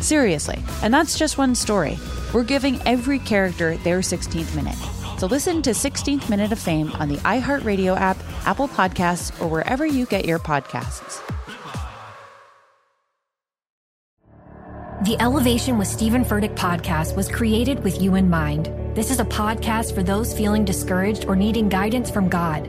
Seriously, and that's just one story. We're giving every character their 16th minute. So listen to 16th Minute of Fame on the iHeartRadio app, Apple Podcasts, or wherever you get your podcasts. The Elevation with Stephen Furtick podcast was created with you in mind. This is a podcast for those feeling discouraged or needing guidance from God.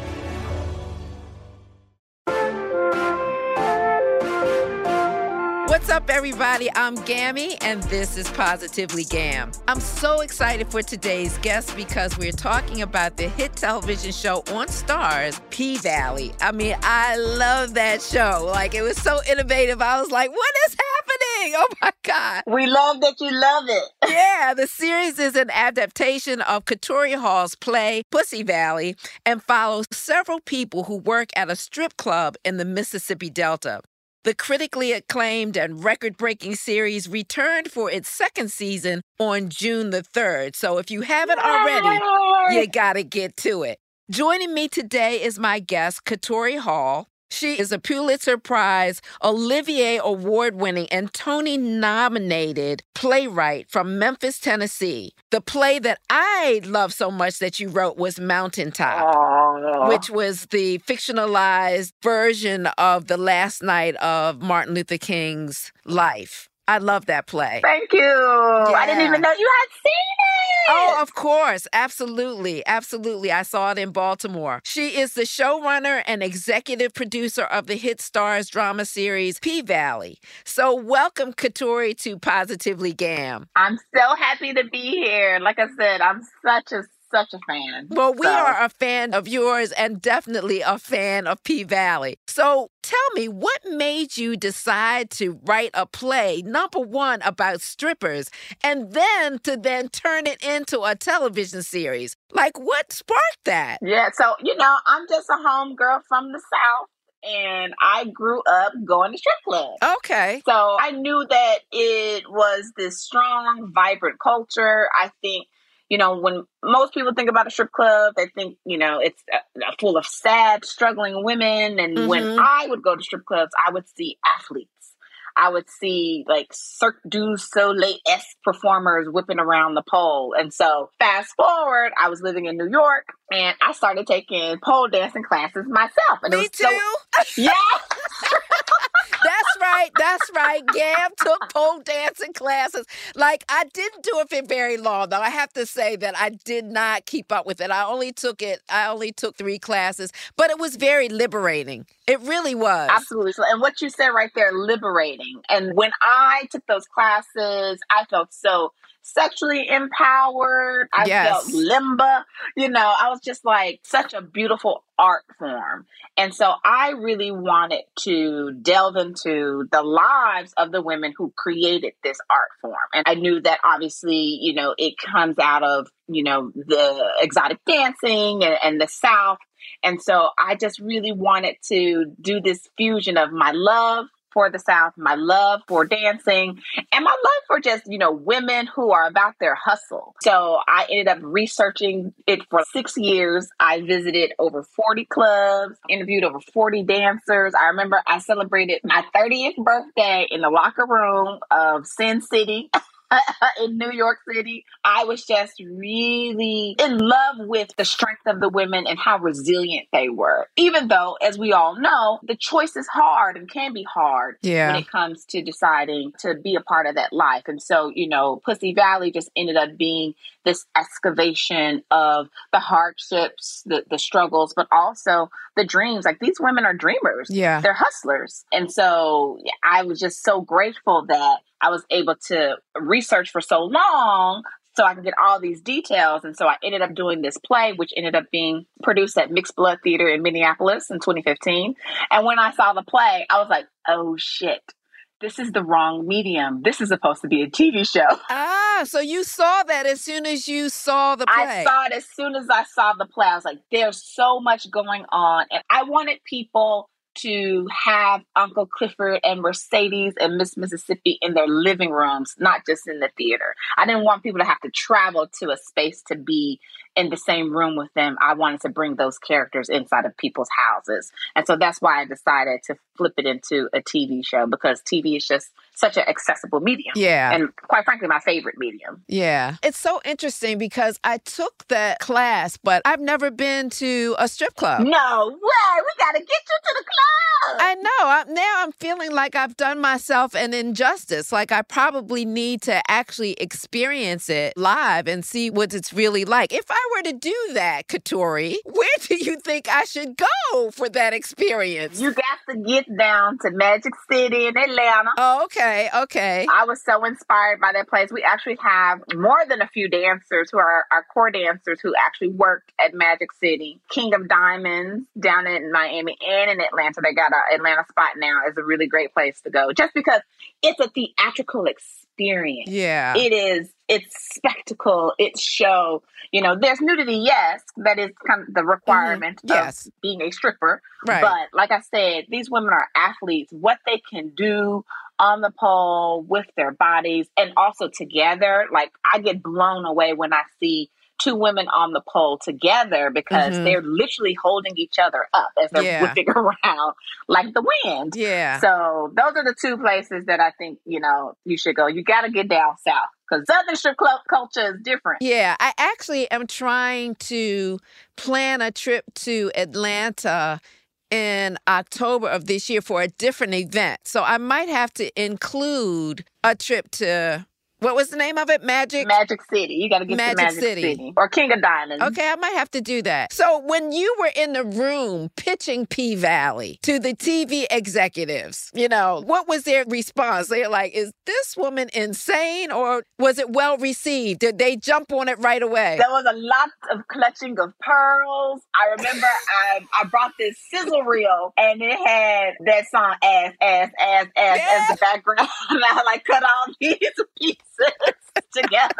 What's up, everybody? I'm Gammy, and this is Positively Gam. I'm so excited for today's guest because we're talking about the hit television show on Starz, P Valley. I mean, I love that show. Like, it was so innovative. I was like, what is happening? Oh my God. We love that you love it. Yeah, the series is an adaptation of Katori Hall's play, Pussy Valley, and follows several people who work at a strip club in the Mississippi Delta. The critically acclaimed and record breaking series returned for its second season on June the 3rd. So if you haven't already, you got to get to it. Joining me today is my guest, Katori Hall. She is a Pulitzer Prize, Olivier Award winning, and Tony nominated playwright from Memphis, Tennessee. The play that I love so much that you wrote was Mountaintop Oh, which was the fictionalized version of the last night of Martin Luther King's life. I love that play. thank you. I didn't even know you had seen it. Oh, of course. Absolutely. Absolutely. I saw it in Baltimore. She is the showrunner and executive producer of the hit Starz drama series P Valley. So, welcome, Katori, to Positively Gam. I'm so happy to be here. Like I said, I'm such a such a fan. Well, we So- are a fan of yours and definitely a fan of P Valley. So tell me, what made you decide to write a play, number one, about strippers, and then to then turn it into a television series? Like, what sparked that? Yeah, so you know, I'm just a home girl from the South and I grew up going to strip clubs. Okay. So I knew that it was this strong, vibrant culture. I think, you know, when most people think about a strip club, they think, you know, it's uh, full of sad, struggling women. And when Mhm. I would go to strip clubs, I would see athletes. I would see like Cirque du Soleil esque performers whipping around the pole. And so, fast forward, I was living in New York and I started taking pole dancing classes myself. And it Me was too. so yeah. That's right. That's right. Gam took pole dancing classes. Like I didn't do it for very long, though. I have to say that I did not keep up with it. I only took it. I only took three classes, but it was very liberating. It really was. Absolutely. So, and what you said right there, liberating. And when I took those classes, I felt so sexually empowered. I Yes. felt limba. You know, I was just like such a beautiful art form. And so I really wanted to delve into the lives of the women who created this art form. And I knew that obviously, you know, it comes out of, you know, the exotic dancing and, and the South. And so I just really wanted to do this fusion of my love for the South, my love for dancing, and my love for just, you know, women who are about their hustle. So I ended up researching it for six years. I visited over 40 clubs, interviewed over 40 dancers. I remember I celebrated my 30th birthday in the locker room of Sin City. in New York City. I was just really in love with the strength of the women and how resilient they were. Even though, as we all know, the choice is hard and can be hard Yeah. when it comes to deciding to be a part of that life. And so, you know, Pussy Valley just ended up being this excavation of the hardships, the, the struggles, but also the dreams. Like these women are dreamers. Yeah. They're hustlers. And so yeah, I was just so grateful that I was able to research for so long so I can get all these details. And so I ended up doing this play, which ended up being produced at Mixed Blood Theater in Minneapolis in 2015. And when I saw the play, I was like, oh shit, this is the wrong medium. This is supposed to be a TV show. Ah, so you saw that as soon as you saw the play. I saw it as soon as I saw the play. I was like, there's so much going on. And I wanted people to have Uncle Clifford and Mercedes and Miss Mississippi in their living rooms, not just in the theater. I didn't want people to have to travel to a space to be in the same room with them. I wanted to bring those characters inside of people's houses. And so that's why I decided to flip it into a TV show because TV is just such an accessible medium. Yeah. And quite frankly, my favorite medium. Yeah. It's so interesting because I took that class, but I've never been to a strip club. No way. We got to get you to the club. I know. I, now I'm feeling like I've done myself an injustice. Like I probably need to actually experience it live and see what it's really like. If I were to do that, Katori, where do you think I should go for that experience? You got to get down to Magic City in Atlanta. oh, okay. Okay. I was so inspired by that place. We actually have more than a few dancers who are our core dancers who actually worked at Magic City. King of Diamonds down in Miami and in Atlanta. They got an Atlanta spot now. is a really great place to go just because it's a theatrical experience. Yeah. It is. It's spectacle. It's show. You know, there's nudity. Yes, that is kind of the requirement Mm-hmm. Yes. of being a stripper. Right. But like I said, these women are athletes. What they can do on the pole with their bodies and also together, like I get blown away when I see two women on the pole together because Mhm. they're literally holding each other up as they're Yeah. whipping around like the wind. yeah. So those are the two places that I think you know you should go. You got to get down south because Southern strip club culture is different. Yeah, I actually am trying to plan a trip to Atlanta in October of this year for a different event. So I might have to include a trip to what was the name of it? Magic. Magic City, you got to get Magic Magic City. City. or King of Diamonds. Okay, I might have to do that. So, when you were in the room pitching P Valley to the TV executives, you know, what was their response? They're like, is this woman insane or was it well received? Did they jump on it right away? There was a lot of clutching of pearls. I remember I, I brought this sizzle reel and it had that song ass, ass, ass, ass Yeah. as the background. and I like cut all these pieces together.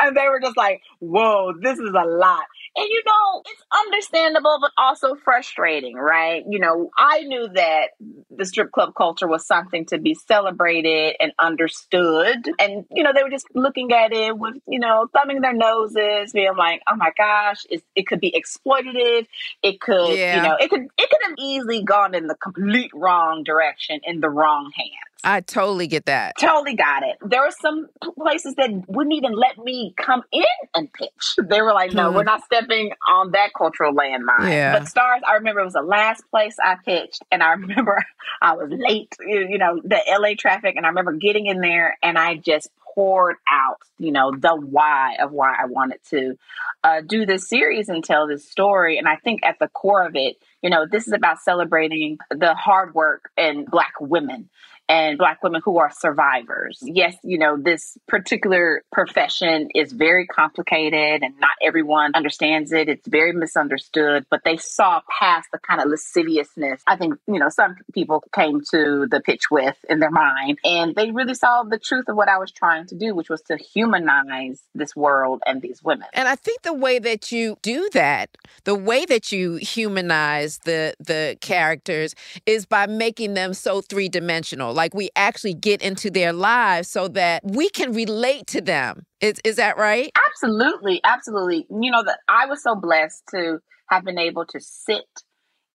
and they were just like, whoa, this is a lot. And you know, it's understandable, but also frustrating, right? You know, I knew that the strip club culture was something to be celebrated and understood. And, you know, they were just looking at it with, you know, thumbing their noses, being like, oh my gosh, it could be exploitative. It could, Yeah. you know, it could, it could have easily gone in the complete wrong direction in the wrong hands. I totally get that. Totally got it. There were some places that wouldn't even let me come in and pitch. They were like, no, Hmm. we're not stepping on that cultural landmine. Yeah. But Starz, I remember it was the last place I pitched. And I remember I was late, you you know, the LA traffic. And I remember getting in there and I just poured out, you know, the why of why I wanted to uh, do this series and tell this story. And I think at the core of it, you know, this is about celebrating the hard work and Black women and Black women who are survivors. Yes, you know, this particular profession is very complicated and not everyone understands it. It's very misunderstood, but they saw past the kind of lasciviousness I think, you know, some people came to the pitch with in their mind. And they really saw the truth of what I was trying to do, which was to humanize this world and these women. And I think the way that you do that, the way that you humanize the the characters is by making them so three-dimensional. Like we actually get into their lives so that we can relate to them. Is is that right? Absolutely, absolutely. You know that I was so blessed to have been able to sit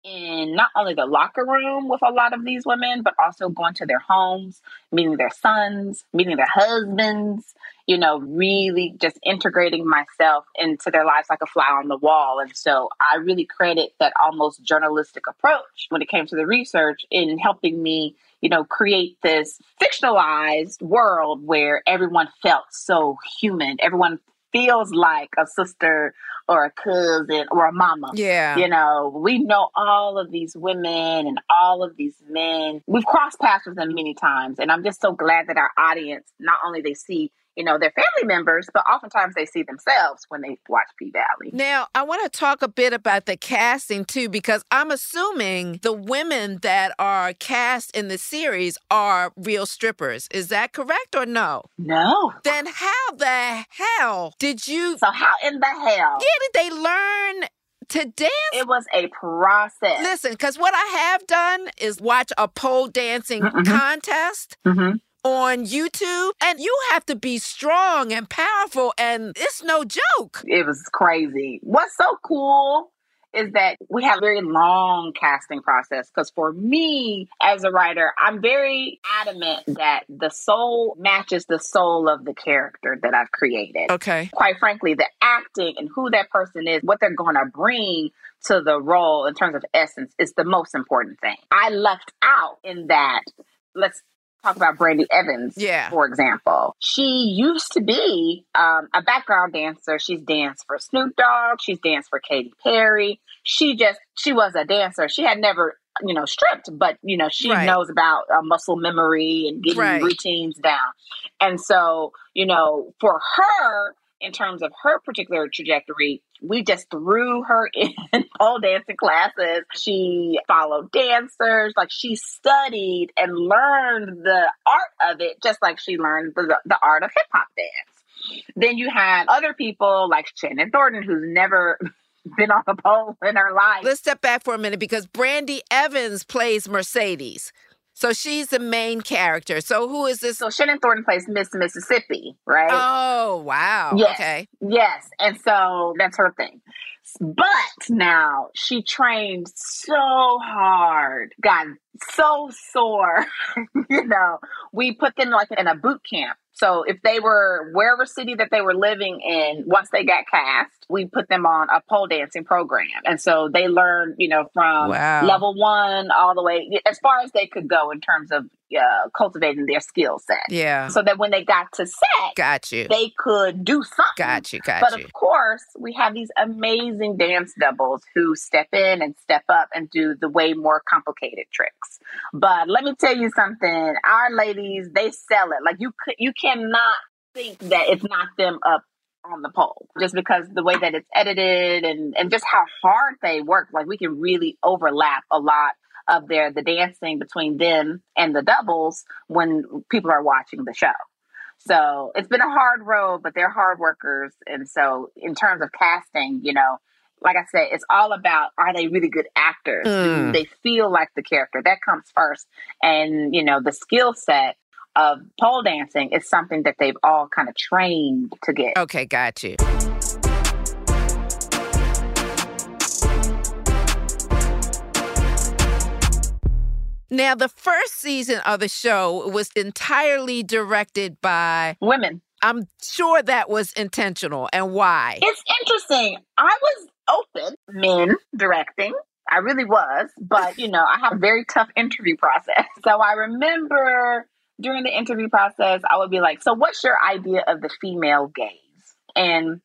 in not only the locker room with a lot of these women, but also going to their homes, meeting their sons, meeting their husbands, you know, really just integrating myself into their lives like a fly on the wall. And so I really credit that almost journalistic approach when it came to the research in helping me, you know, create this fictionalized world where everyone felt so human. Everyone feels like a sister or a cousin or a mama. Yeah. You know, we know all of these women and all of these men. We've crossed paths with them many times. And I'm just so glad that our audience, not only they see you know, their family members, but oftentimes they see themselves when they watch P Valley. Now, I want to talk a bit about the casting too, because I'm assuming the women that are cast in the series are real strippers. Is that correct or no? No. Then how the hell did you? So, how in the hell? Yeah, did they learn to dance? It was a process. Listen, because what I have done is watch a pole dancing mm-hmm. contest. Mm-hmm on YouTube, and you have to be strong and powerful, and it's no joke. It was crazy. What's so cool is that we have a very long casting process because for me as a writer i'm very adamant that the soul matches the soul of the character that i've created okay quite frankly the acting and who that person is what they're going to bring to the role in terms of essence is the most important thing i left out in that let's talk about Brandee Evans, yeah. for example. She used to be um, a background dancer. She's danced for Snoop Dogg. She's danced for Katy Perry. She just, she was a dancer. She had never, you know, stripped, but, you know, she right. knows about uh, muscle memory and getting right. routines down. And so, you know, for her, in terms of her particular trajectory, we just threw her in all dancing classes. She followed dancers, like she studied and learned the art of it, just like she learned the, the art of hip hop dance. Then you had other people like Shannon Thornton, who's never been on a pole in her life. Let's step back for a minute because Brandee Evans plays Mercedes. So she's the main character. So who is this? So Shannon Thornton plays Miss Mississippi, right? Oh, wow. Yes. Okay. Yes. And so that's her thing. But now she trained so hard, got so sore. you know, we put them like in a boot camp so if they were wherever city that they were living in, once they got cast, we put them on a pole dancing program. And so they learned, you know, from wow. level one all the way as far as they could go in terms of uh, cultivating their skill set. Yeah. So that when they got to set, got you. They could do something. Got you. Got but you. of course, we have these amazing dance doubles who step in and step up and do the way more complicated tricks. But let me tell you something. Our ladies, they sell it. Like you could, you cannot think that it's not them up on the pole just because the way that it's edited and, and just how hard they work. Like we can really overlap a lot of their the dancing between them and the doubles when people are watching the show. So it's been a hard road, but they're hard workers. And so in terms of casting, you know, like I said, it's all about are they really good actors? Mm. Do they feel like the character? That comes first. And, you know, the skill set of pole dancing is something that they've all kind of trained to get. Okay, got you. Now, the first season of the show was entirely directed by women. I'm sure that was intentional. And why? It's interesting. I was open, men directing. I really was. But, you know, I have a very tough interview process. So I remember during the interview process, I would be like, So, what's your idea of the female gaze? And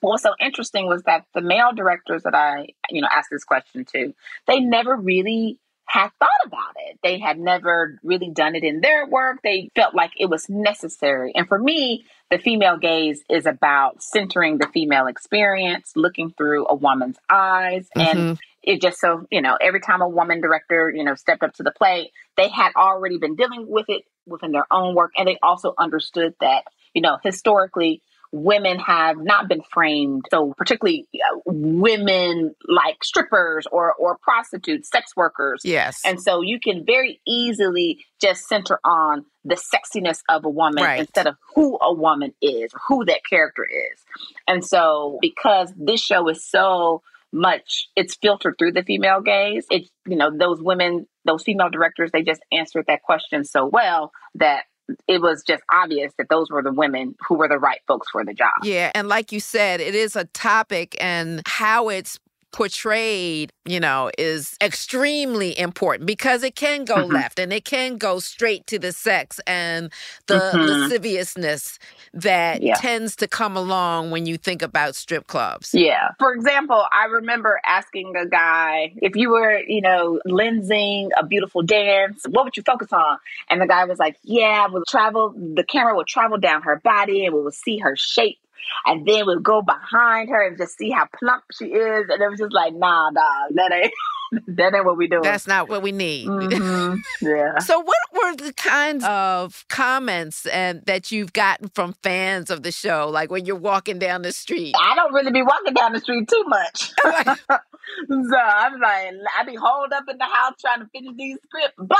what was so interesting was that the male directors that I, you know, asked this question to, they never really had thought about it. they had never really done it in their work. They felt like it was necessary. And for me, the female gaze is about centering the female experience, looking through a woman's eyes. Mm-hmm. And it just so, you know, every time a woman director, you know, stepped up to the plate, they had already been dealing with it within their own work. And they also understood that, you know, historically, women have not been framed so particularly uh, women like strippers or or prostitutes sex workers yes and so you can very easily just center on the sexiness of a woman right. instead of who a woman is or who that character is and so because this show is so much it's filtered through the female gaze it's you know those women those female directors they just answered that question so well that it was just obvious that those were the women who were the right folks for the job. Yeah. And like you said, it is a topic and how it's portrayed, you know, is extremely important because it can go mm-hmm. left and it can go straight to the sex and the mm-hmm. lasciviousness that yeah. tends to come along when you think about strip clubs. Yeah. For example, I remember asking a guy, if you were, you know, lensing a beautiful dance, what would you focus on? And the guy was like, yeah, we'll travel, the camera will travel down her body and we will see her shape and then we'll go behind her and just see how plump she is. And it was just like, nah, dog, that ain't. that ain't what we do. That's not what we need. Mm-hmm. Yeah. so, what were the kinds of comments and that you've gotten from fans of the show, like when you're walking down the street? I don't really be walking down the street too much. so I'm like, I be holed up in the house trying to finish these scripts, but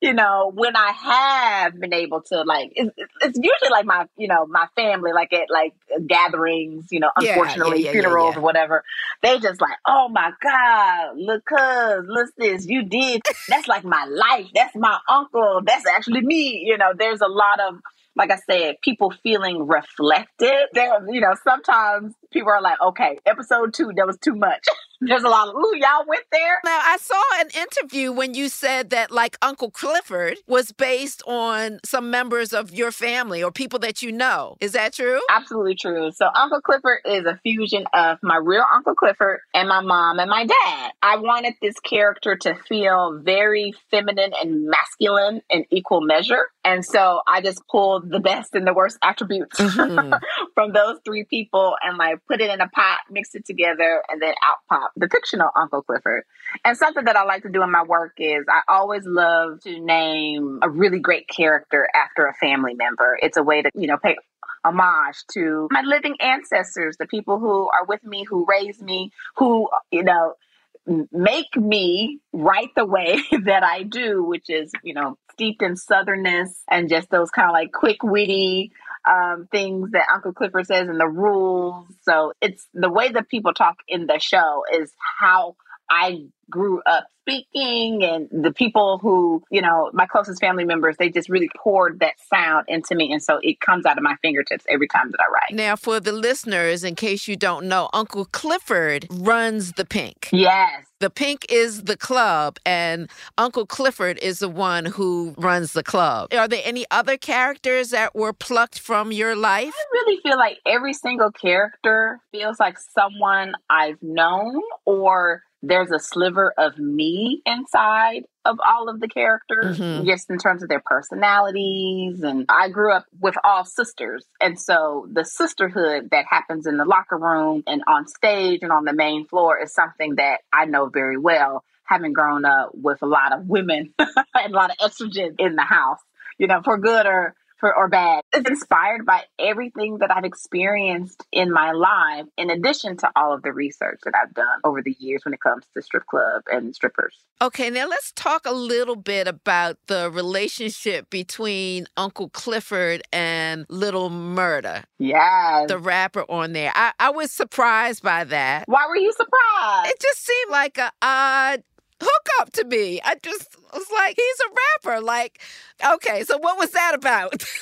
you know, when I have been able to like, it's, it's, usually like my, you know, my family, like at like gatherings, you know, unfortunately yeah, yeah, yeah, funerals or whatever. They just like, oh my God, look, cuz, look this, you did. That's like my life. That's my uncle. That's actually me. You know, there's a lot of like I said, people feeling reflected. There, you know, sometimes people are like, okay, episode two, that was too much. There's a lot of, ooh, y'all went there. Now, I saw an interview when you said that, like, Uncle Clifford was based on some members of your family or people that you know. Is that true? Absolutely true. So, Uncle Clifford is a fusion of my real Uncle Clifford and my mom and my dad. I wanted this character to feel very feminine and masculine in equal measure. And so I just pulled the best and the worst attributes mm-hmm. from those three people and like put it in a pot, mix it together, and then out pop the fictional Uncle Clifford. And something that I like to do in my work is I always love to name a really great character after a family member. It's a way to, you know, pay homage to my living ancestors, the people who are with me, who raised me, who, you know, make me write the way that I do, which is, you know, steeped in southernness and just those kind of like quick witty um, things that Uncle Clifford says and the rules. So it's the way that people talk in the show is how I grew up speaking and the people who, you know, my closest family members, they just really poured that sound into me. And so it comes out of my fingertips every time that I write. Now, for the listeners, in case you don't know, Uncle Clifford runs the Pink. Yes. The Pink is the club, and Uncle Clifford is the one who runs the club. Are there any other characters that were plucked from your life? I really feel like every single character feels like someone I've known or there's a sliver of me inside of all of the characters, mm-hmm. just in terms of their personalities. And I grew up with all sisters. And so the sisterhood that happens in the locker room and on stage and on the main floor is something that I know very well, having grown up with a lot of women and a lot of estrogen in the house, you know, for good or for or bad. It's inspired by everything that I've experienced in my life, in addition to all of the research that I've done over the years when it comes to strip club and strippers. Okay, now let's talk a little bit about the relationship between Uncle Clifford and Little Murda. Yeah. The rapper on there. I, I was surprised by that. Why were you surprised? It just seemed like a odd hook up to me. I just was like, he's a rapper. Like, okay, so what was that about?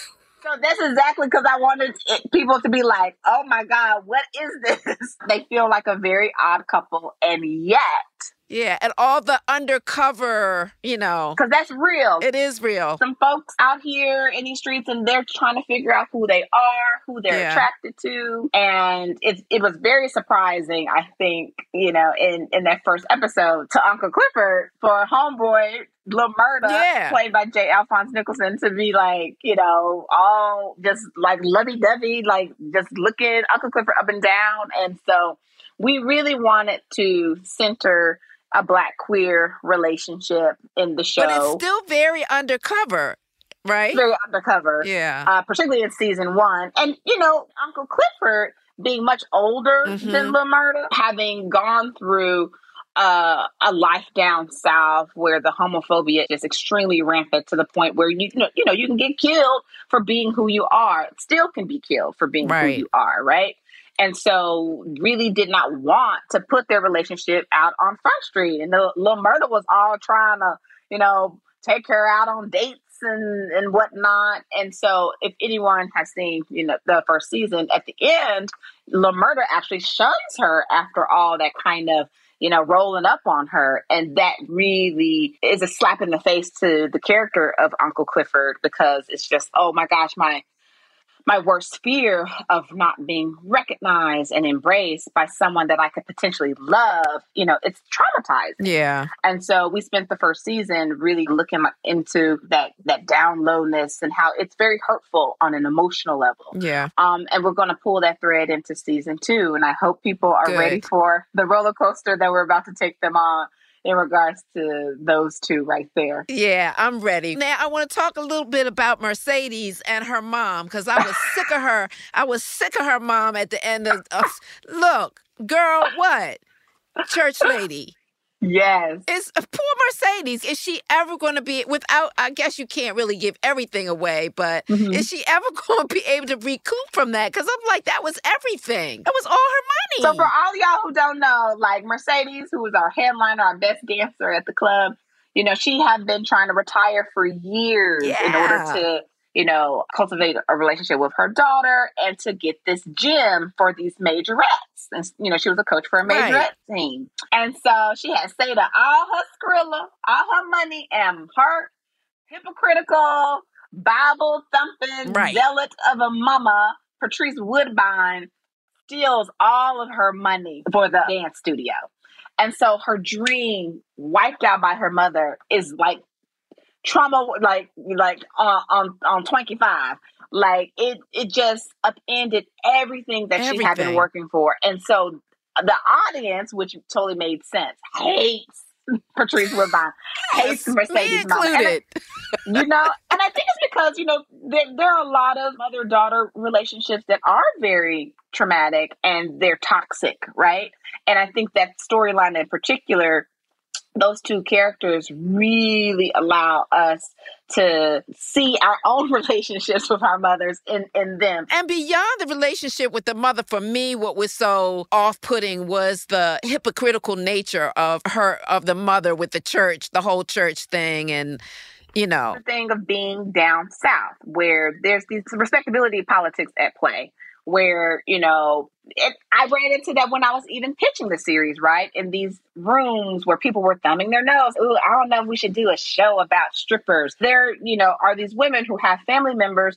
So that's exactly because I wanted people to be like, "Oh my God, what is this?" They feel like a very odd couple, and yet Yeah, and all the undercover, you know. Because that's real. It is real. Some folks out here in these streets and they're trying to figure out who they are, who they're Yeah. attracted to. And it, it was very surprising, I think, you know, in, in that first episode to Uncle Clifford for Homeboy, Lil Murda, Yeah. played by J. Alphonse Nicholson, to be like, you know, all just like lovey dovey, like just looking Uncle Clifford up and down. And so we really wanted to center a black queer relationship in the show. But it's still very undercover, right? very undercover, Yeah. uh, particularly in season one. And you know, Uncle Clifford being much older Mhm. than Lil Murda, having gone through uh, a life down south where the homophobia is extremely rampant to the point where you, know you know you can get killed for being who you are, still can be killed for being Right. who you are, right? And so, really did not want to put their relationship out on Front Street. And the Lil Murda was all trying to, you know, take her out on dates and and whatnot. And so, if anyone has seen, you know, the first season, at the end, Lil Murda actually shuns her after all that kind of you know, rolling up on her. And that really is a slap in the face to the character of Uncle Clifford because it's just, oh my gosh, my my worst fear of not being recognized and embraced by someone that I could potentially love, you know, it's traumatizing. Yeah. And so we spent the first season really looking into that that down lowness and how it's very hurtful on an emotional level. Yeah. Um, and we're going to pull that thread into season two. And I hope people are Good. ready for the roller coaster that we're about to take them on in regards to those two right there. Yeah, I'm ready. Now, I want to talk a little bit about Mercedes and her mom because I was sick of her. I was sick of her mom at the end of. look, girl, what? Church lady. Yes. Is uh, poor Mercedes, is she ever going to be without? I guess you can't really give everything away, but Mhm. is she ever going to be able to recoup from that? Because I'm like, that was everything. That was all her money. So for all y'all who don't know, like Mercedes, who was our headliner, our best dancer at the club, you know, she had been trying to retire for years in order to, you know, cultivate a relationship with her daughter and to get this gym for these majorettes. And you know, she was a coach for a Right. majorette team. And so she had saved up all her skrilla, all her money, and her hypocritical, Bible thumping Right. zealot of a mama, Patrice Woodbine, steals all of her money for the dance studio. And so her dream wiped out by her mother is like trauma like like on on, on 25 like it it just upended everything that she had been working for and so the audience which totally made sense hates patrice woodbine hates Yes, mercedes. And I- included. you know and i think it's because you know there, there are a lot of mother daughter relationships that are very traumatic and they're toxic right and i think that storyline in particular those two characters really allow us to see our own relationships with our mothers in, in them And beyond the relationship with the mother, for me, what was so off putting was the hypocritical nature of her, of the mother with the church, the whole church thing. And, you know, the thing of being down south where there's these respectability politics at play where you know it, i ran into that when i was even pitching the series right in these rooms where people were thumbing their nose. Ooh, i don't know if we should do a show about strippers. There you know are these women who have family members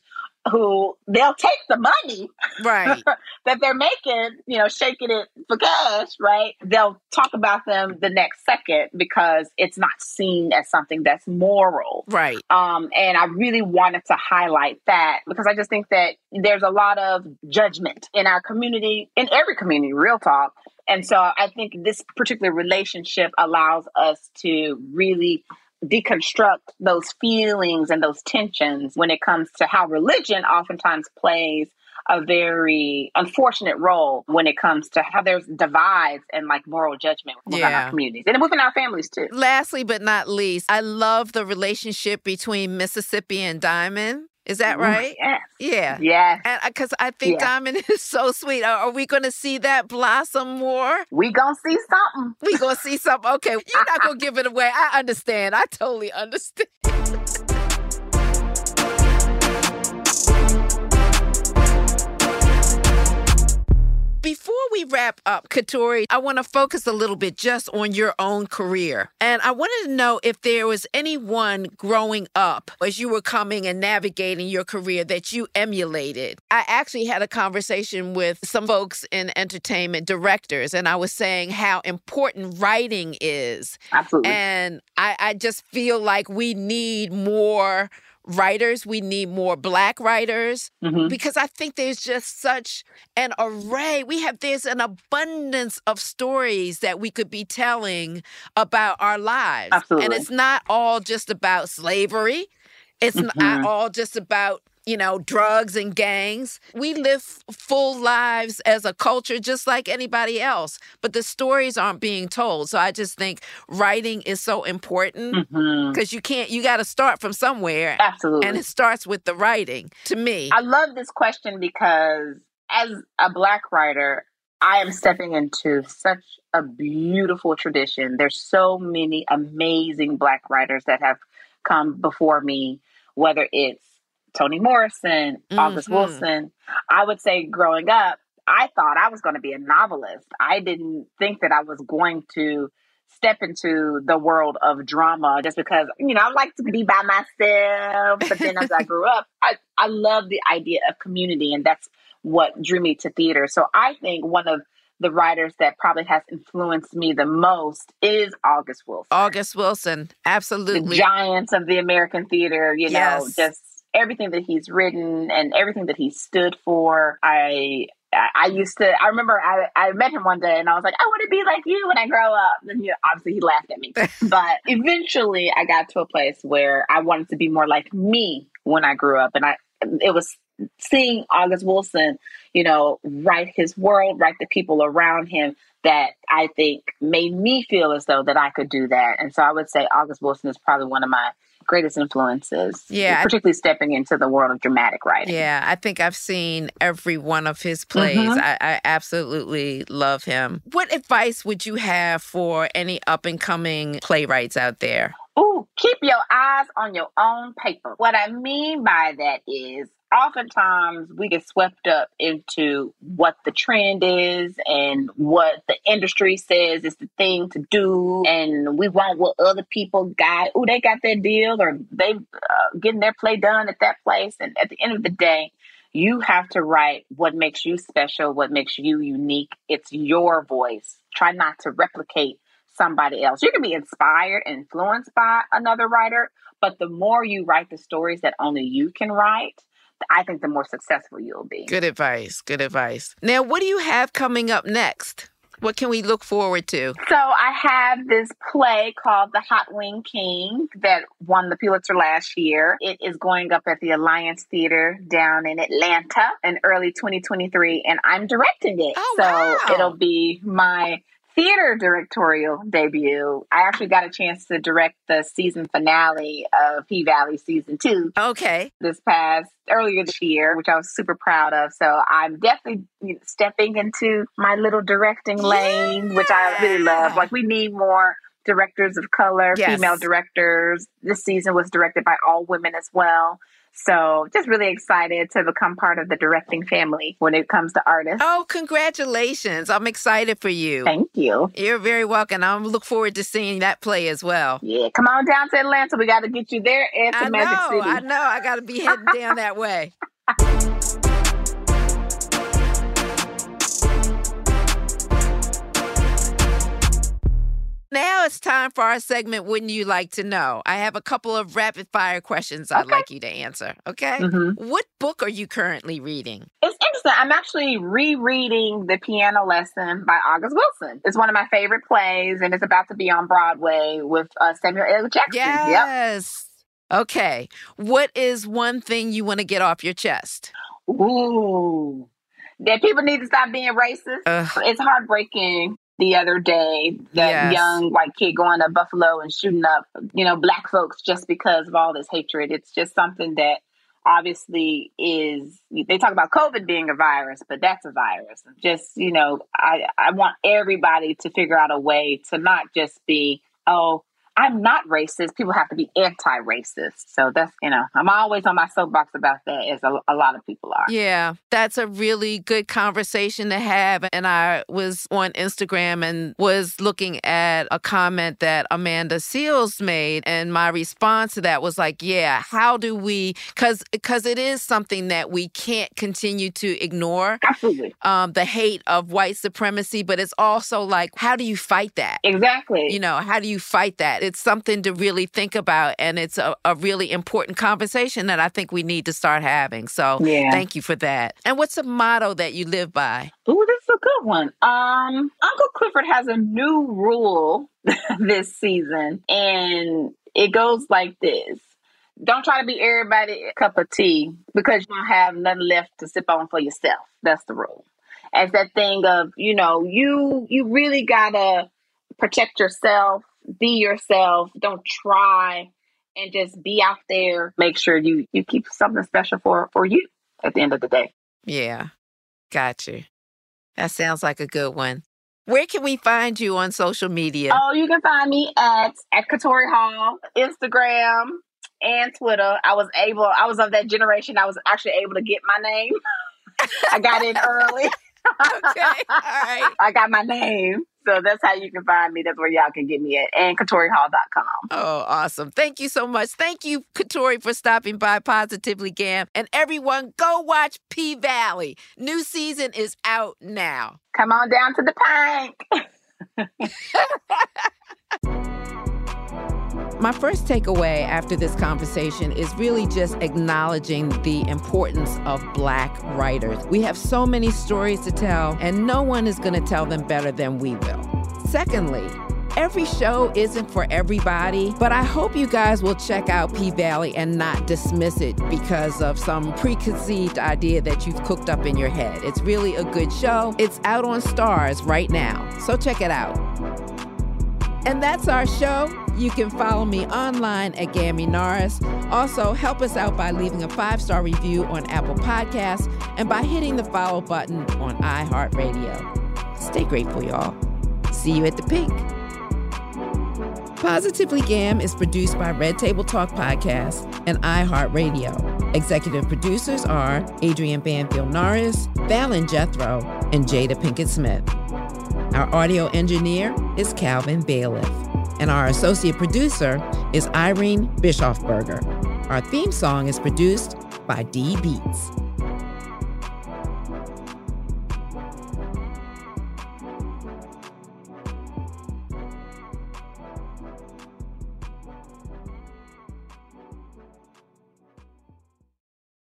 who they'll take the money right. that they're making, you know, shaking it for cash, right? They'll talk about them the next second because it's not seen as something that's moral. Right. Um, and I really wanted to highlight that because I just think that there's a lot of judgment in our community, in every community, real talk. And so I think this particular relationship allows us to really deconstruct those feelings and those tensions when it comes to how religion oftentimes plays a very unfortunate role when it comes to how there's divides and like moral judgment within Yeah. our communities and within our families too. Lastly, but not least, I love the relationship between Mississippi and Diamond. Is that right? Yes. Yeah. Yes. And uh, because I think Yeah. Diamond is so sweet. Are, are we going to see that blossom more? We gonna see something. We gonna see something. Okay, you're not gonna give it away. I understand. I totally understand. before we wrap up, Katori, I want to focus a little bit just on your own career. And I wanted to know if there was anyone growing up as you were coming and navigating your career that you emulated. I actually had a conversation with some folks in entertainment directors, and I was saying how important writing is. Absolutely. And I, I just feel like we need more writers. We need more black writers Mhm. because I think there's just such an array. We have there's an abundance of stories that we could be telling about our lives. And it's not all just about slavery. It's Mhm. not all just about you know, drugs and gangs. We live full lives as a culture just like anybody else, but the stories aren't being told. So I just think writing is so important mm-hmm. because you can't, you got to start from somewhere. Absolutely. And it starts with the writing to me. I love this question because as a black writer, I am stepping into such a beautiful tradition. There's so many amazing black writers that have come before me, whether it's Toni Morrison, August Mhm. Wilson. I would say growing up, I thought I was going to be a novelist. I didn't think that I was going to step into the world of drama just because, you know, I like to be by myself. But then as I grew up, I, I love the idea of community, and that's what drew me to theater. So I think one of the writers that probably has influenced me the most is August Wilson. August Wilson, the absolutely. giants of the American theater, you know, Yes. just everything that he's written and everything that he stood for. I I used to I remember I, I met him one day and I was like, I want to be like you when I grow up. And you know, obviously he laughed at me. but eventually I got to a place where I wanted to be more like me when I grew up. And I it was seeing August Wilson, you know, write his world, write the people around him that I think made me feel as though that I could do that. And so I would say August Wilson is probably one of my greatest influences. Yeah, Particularly stepping into the world of dramatic writing. Yeah, I think I've seen every one of his plays. Mhm. I, I absolutely love him. What advice would you have for any up and coming playwrights out there? Ooh, keep your eyes on your own paper. What I mean by that is oftentimes we get swept up into what the trend is and what the industry says is the thing to do and we want what other people got. Ooh they got their deal or they uh, getting their play done at that place. And at the end of the day you have to write what makes you special what makes you unique. It's your voice. Try not to replicate somebody else. You can be inspired influenced by another writer, but the more you write the stories that only you can write, I think the more successful you'll be. Good advice. Good advice. Now, what do you have coming up next? What can we look forward to? So I have this play called The Hot Wing King that won the Pulitzer last year. It is going up at the Alliance Theater down in Atlanta in early 2023, and I'm directing it. Oh, so wow. it'll be my theater directorial debut. I actually got a chance to direct the season finale of P Valley season two Okay. this past earlier this year, which I was super proud of. So I'm definitely stepping into my little directing lane, which I really love. Like we need more directors of color, Yes. female directors. This season was directed by all women as well. So just really excited to become part of the directing family when it comes to artists. Oh, congratulations. I'm excited for you. Thank you. You're very welcome. I look forward to seeing that play as well. Yeah, come on down to Atlanta. We got to get you there and to I Magic know, City. I know. I got to be heading down that way. Now it's time for our segment, Wouldn't You Like to Know? I have a couple of rapid fire questions I'd Okay. like you to answer. Okay. Mhm. What book are you currently reading? It's interesting. I'm actually rereading The Piano Lesson by August Wilson. It's one of my favorite plays, and it's about to be on Broadway with uh, Samuel L. Jackson. Yep. Yes. Okay. What is one thing you want to get off your chest? Ooh. That people need to stop being racist. Ugh. It's heartbreaking the other day that Yes. young white kid going to Buffalo and shooting up, you know, black folks just because of all this hatred. It's just something that obviously is they talk about COVID being a virus, but that's a virus. Just, you know, I, I want everybody to figure out a way to not just be, oh, I'm not racist. People have to be anti-racist. So that's you know, I'm always on my soapbox about that, as a, a lot of people are. Yeah, that's a really good conversation to have. And I was on Instagram and was looking at a comment that Amanda Seales made, and my response to that was like, "Yeah, how do we? Because because it is something that we can't continue to ignore. Absolutely, um, the hate of white supremacy, but it's also like, how do you fight that? Exactly. You know, how do you fight that? It's something to really think about, and it's a, a really important conversation that I think we need to start having. So, yeah. thank you for that. And what's a motto that you live by? Oh, this is a good one. Um, Uncle Clifford has a new rule this season, and it goes like this don't try to be everybody cup of tea because you don't have nothing left to sip on for yourself. That's the rule. As that thing of, you know, you you really gotta protect yourself, be yourself, don't try and just be out there. Make sure you you keep something special for for you at the end of the day. Yeah. Got you. That sounds like a good one. Where can we find you on social media? Oh, you can find me at at Katori Hall, Instagram, and Twitter. I was able, I was of that generation. I was actually able to get my name. I got in early. okay, all right. I got my name. So that's how you can find me. That's where y'all can get me at. And KatoriHall.com. Oh, awesome. Thank you so much. Thank you, Katori, for stopping by Positively Gam. And everyone, go watch P Valley. New season is out now. Come on down to the pink. My first takeaway after this conversation is really just acknowledging the importance of Black writers. We have so many stories to tell, and no one is going to tell them better than we will. Secondly, Every show isn't for everybody, but I hope you guys will check out P Valley and not dismiss it because of some preconceived idea that you've cooked up in your head. It's really a good show. It's out on Starz right now, so check it out. And that's our show. You can follow me online at Gammy Norris. Also, help us out by leaving a five star review on Apple Podcasts and by hitting the follow button on iHeartRadio. Stay grateful, y'all. See you at the pink. Positively Gam is produced by Red Table Talk Podcast and iHeartRadio. Executive producers are Adrienne Banfield Norris, Fallon Jethroe, and Jada Pinkett Smith. Our audio engineer is Calvin Bailiff, and our associate producer is Irene Bischofberger. Our theme song is produced by dbeatz.